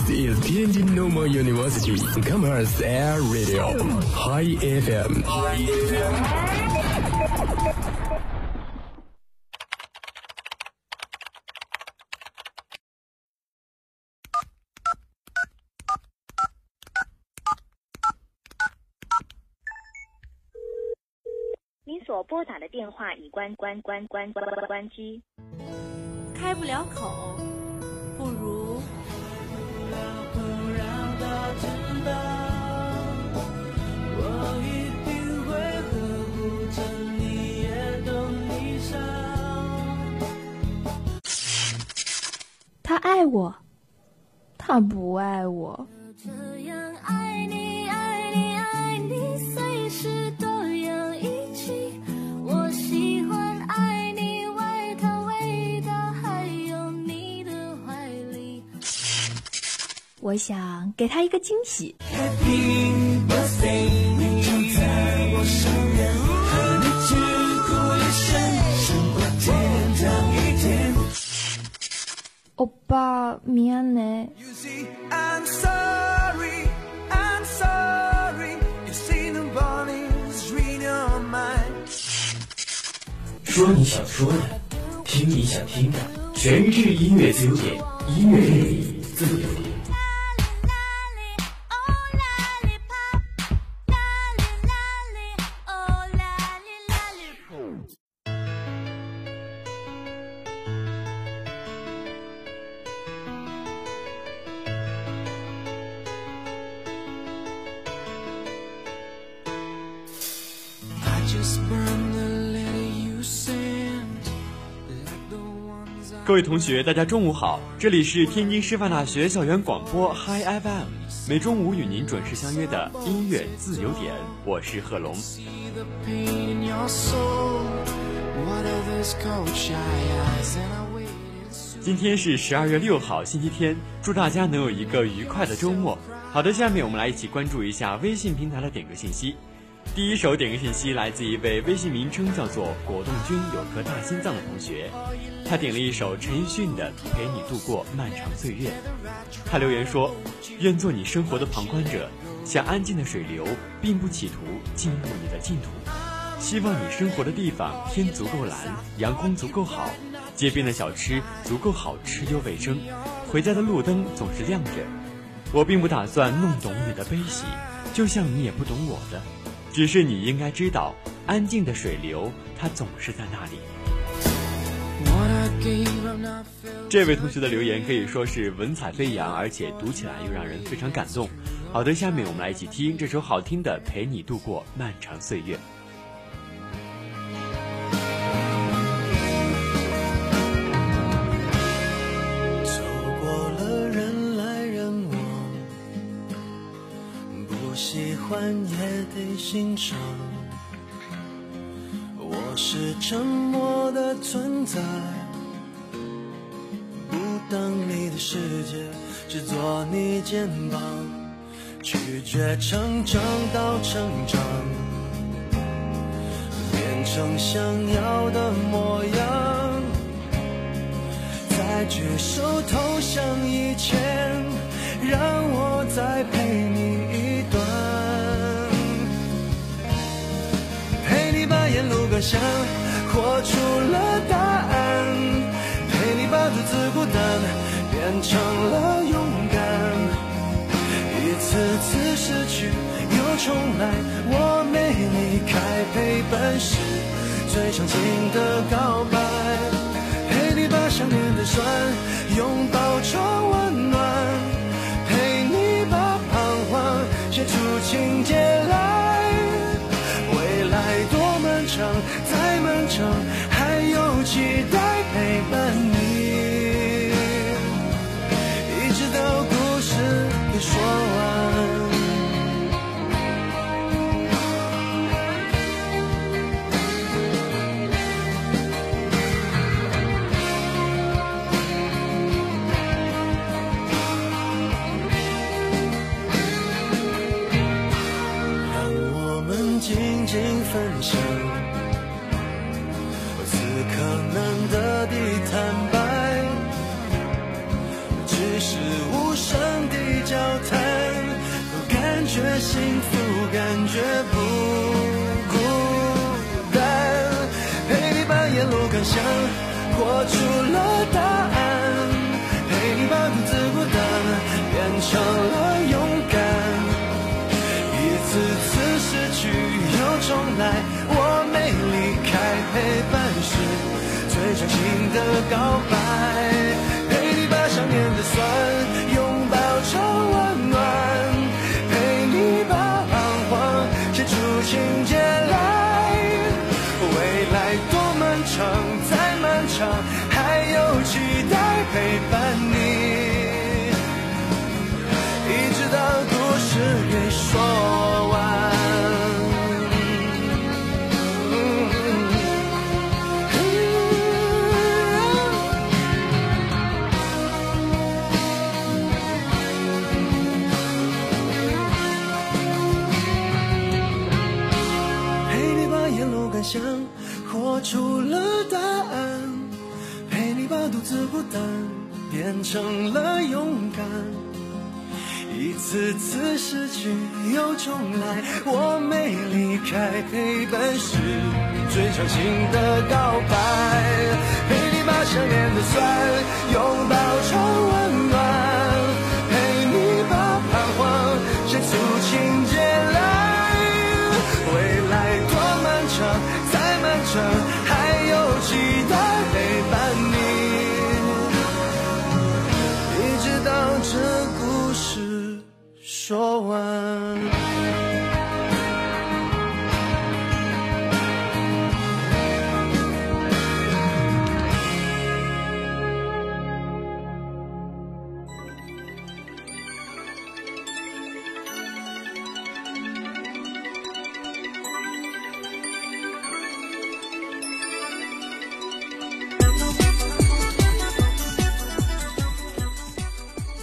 This is Tianjin Normal University Commerce Air Radio High FM。您所拨打的电话已关关关关关关机，开不了口，不如他爱我，他不爱我。这样，爱，我想给他一个惊喜。欧巴，미안해。 I'm sorry, I'm sorry. You see nobody's reading your mind. 说你想说的，听你想听的，全日制音乐自由点，音乐日里自由 各位同学，大家中午好，这里是天津师范大学校园广播 Hi FM，每中午与您准时相约的音乐自由点，我是贺龙。今天是十二月六号，星期天，祝大家能有一个愉快的周末。好的，下面我们来一起关注一下微信平台的点歌信息。第一首点歌信息来自一位微信名称叫做“果冻君有颗大心脏”的同学，他点了一首陈奕迅的《陪你度过漫长岁月》。他留言说：“愿做你生活的旁观者，像安静的水流，并不企图进入你的净土。希望你生活的地方天足够蓝，阳光足够好，街边的小吃足够好吃又卫生，回家的路灯总是亮着。我并不打算弄懂你的悲喜，就像你也不懂我的。”只是你应该知道，安静的水流，它总是在那里。这位同学的留言可以说是文采飞扬，而且读起来又让人非常感动。好的，下面我们来一起听这首好听的《陪你度过漫长岁月》。走过了人来人往，不喜欢也得欣赏。我是沉默的存在，世界，只做你肩膀，拒绝成长到成长，变成想要的模样。在举手投降以前，让我再陪你一段，陪你把沿路感想活出了陪伴是最长情的告白。变成了勇敢。一次次失去又重来，我没离开，陪伴是最长情的告白。陪你把想念的酸拥抱成温暖，说完。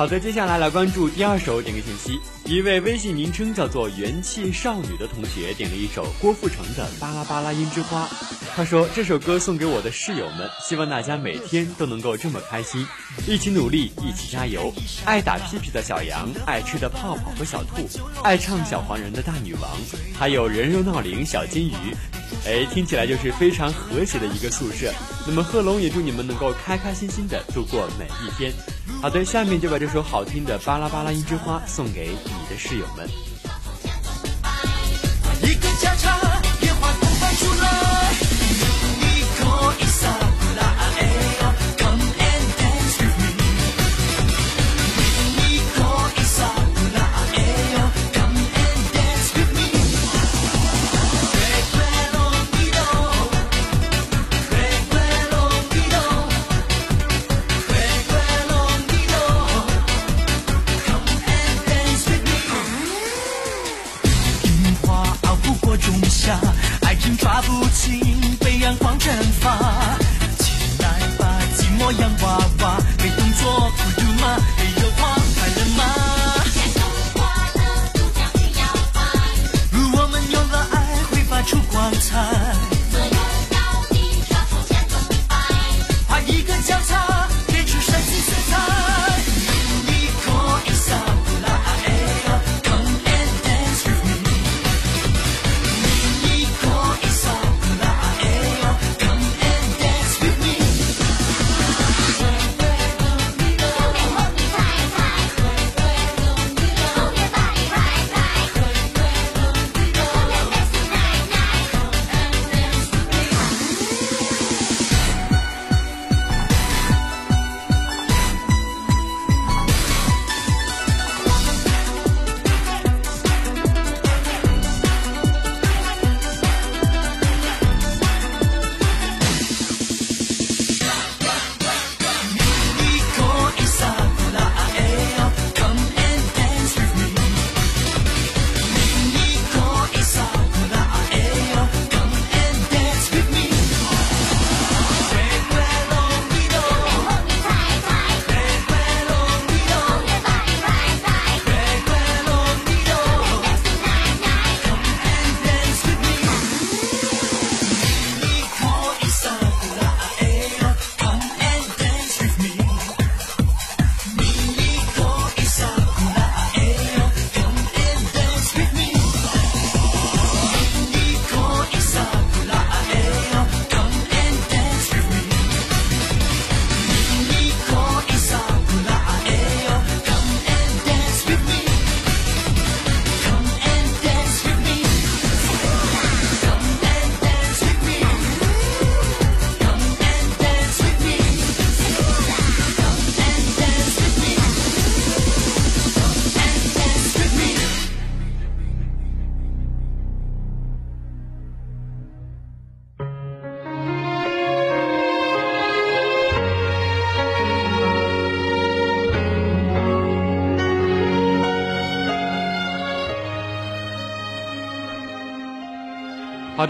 好的，接下来来关注第二首点歌信息。一位微信名称叫做“元气少女”的同学点了一首郭富城的《巴拉巴拉樱之花》。他说这首歌送给我的室友们，希望大家每天都能够这么开心，一起努力，一起加油。爱打屁屁的小羊，爱吃的泡泡和小兔，爱唱小黄人的大女王，还有人肉闹铃小金鱼。哎，听起来就是非常和谐的一个宿舍。那么贺龙也祝你们能够开开心心的度过每一天。好的，下面就把这首好听的《巴拉巴拉一枝花》送给你的室友们。一个交叉，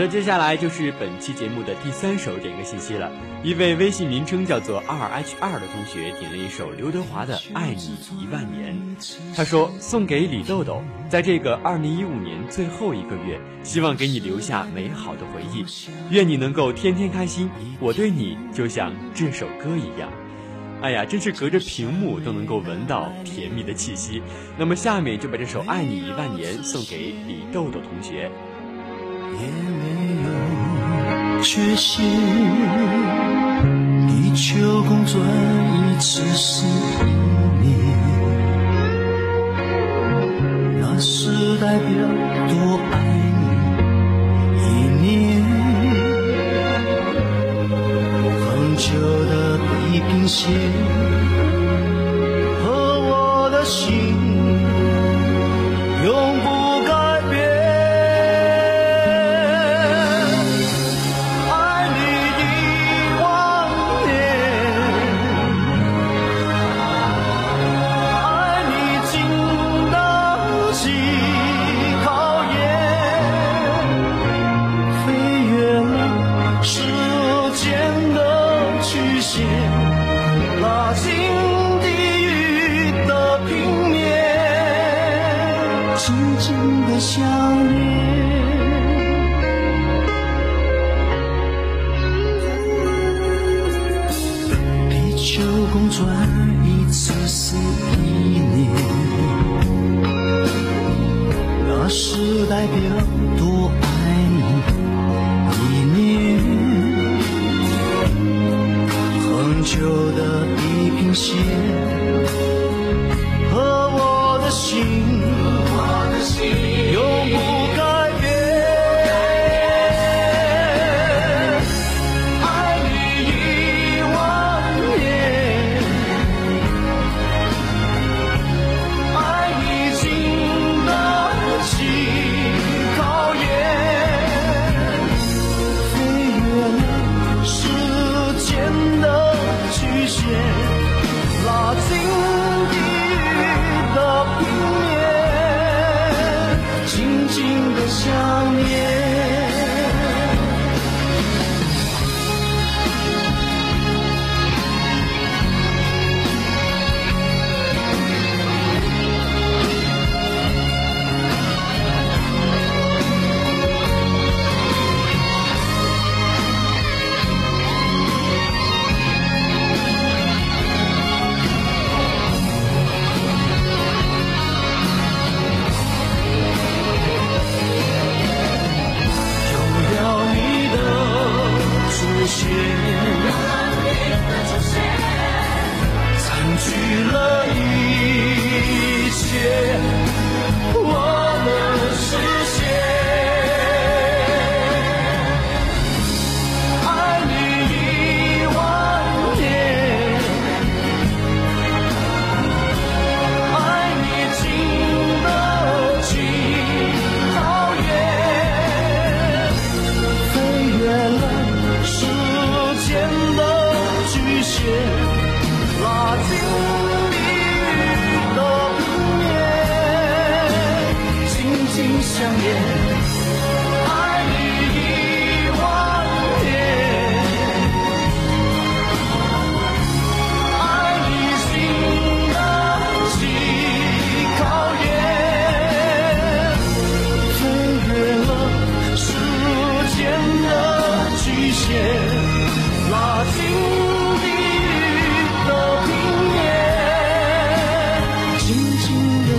的，接下来就是本期节目的第三首点歌信息了。一位微信名称叫做 R H 二的同学点了一首刘德华的《爱你一万年》，他说送给李豆豆，在这个二零一五年最后一个月，希望给你留下美好的回忆，愿你能够天天开心。我对你就像这首歌一样，哎呀，真是隔着屏幕都能够闻到甜蜜的气息。那么下面就把这首《爱你一万年》送给李豆豆同学。也没有缺陷。地球公转一次是一年，那是代表多爱你一年。很久的地平线和我的心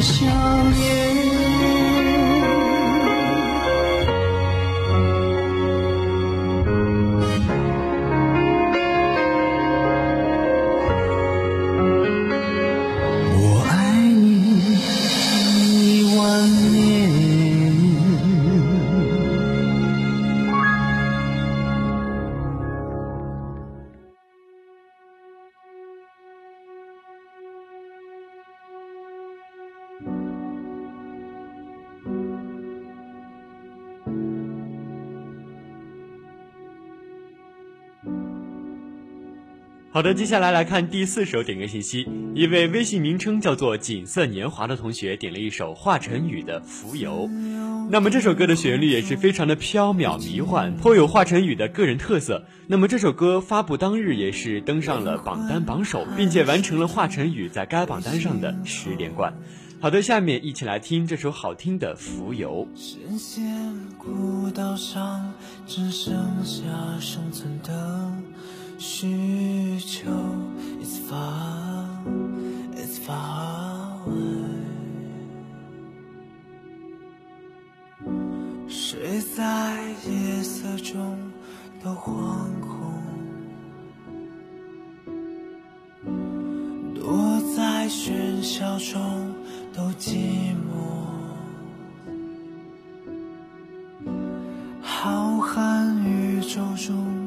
想念。好的，接下来来看第四首点歌信息。一位微信名称叫做“锦瑟年华”的同学点了一首华晨宇的《浮游》。那么这首歌的旋律也是非常的飘渺迷幻，颇有华晨宇的个人特色。那么这首歌发布当日也是登上了榜单榜首，并且完成了华晨宇在该榜单上的十连冠。好的，下面一起来听这首好听的《浮游》。视线孤岛上只剩下生存的需求。It's far, it's far away。睡在夜色中都惶恐，躲在喧嚣中都寂寞。浩瀚宇宙中，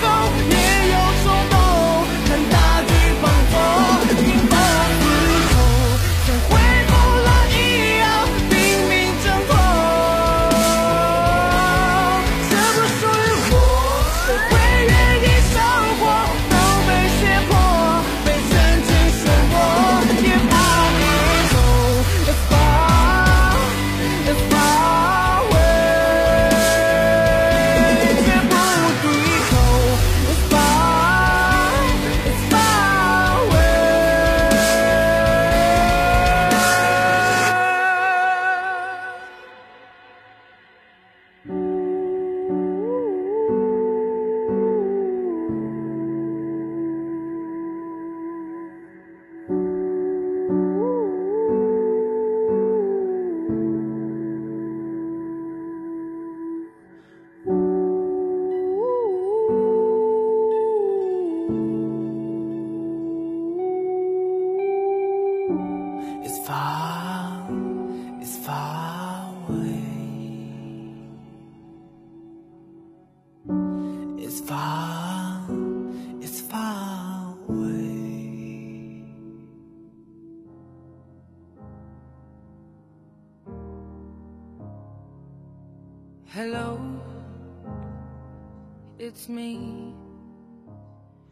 go.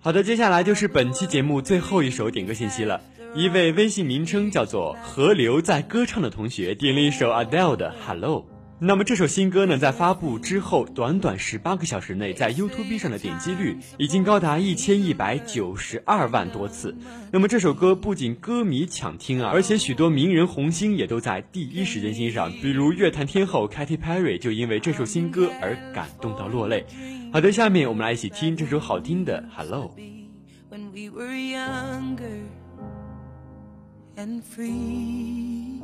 好的，接下来就是本期节目最后一首点歌信息了。一位微信名称叫做“河流在歌唱”的同学点了一首 Adele 的《Hello》。那么这首新歌呢，在发布之后短短十八个小时内，在 YouTube 上的点击率已经高达一千一百九十二万多次。那么这首歌不仅歌迷抢听啊，而且许多名人红星也都在第一时间欣赏，比如乐坛天后 Katy Perry 就因为这首新歌而感动到落泪。好的，下面我们来一起听这首好听的《Hello》。when we were younger and free.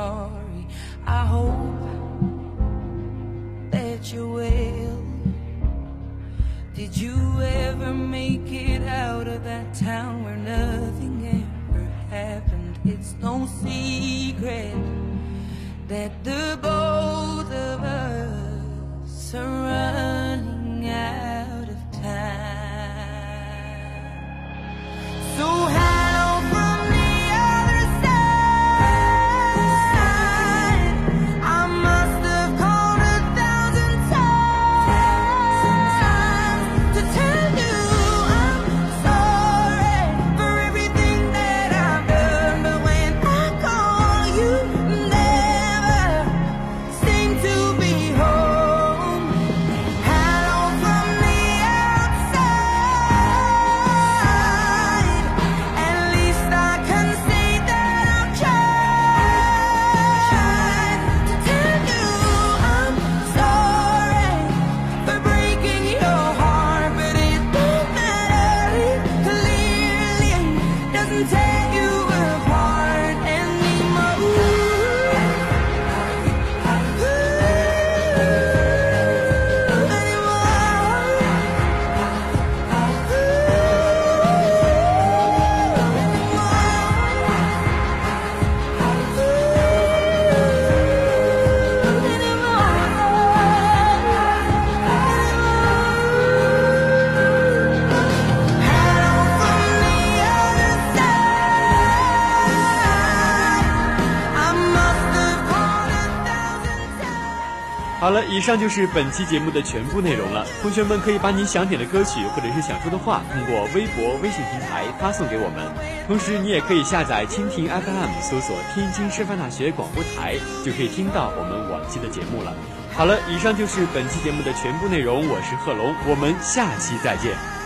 Sorry. I hope 以上就是本期节目的全部内容了。同学们可以把你想点的歌曲或者是想说的话，通过微博、微信平台发送给我们。同时，你也可以下载蜻蜓 FM，搜索天津师范大学广播台，就可以听到我们往期的节目了。好了，以上就是本期节目的全部内容。我是贺龙，我们下期再见。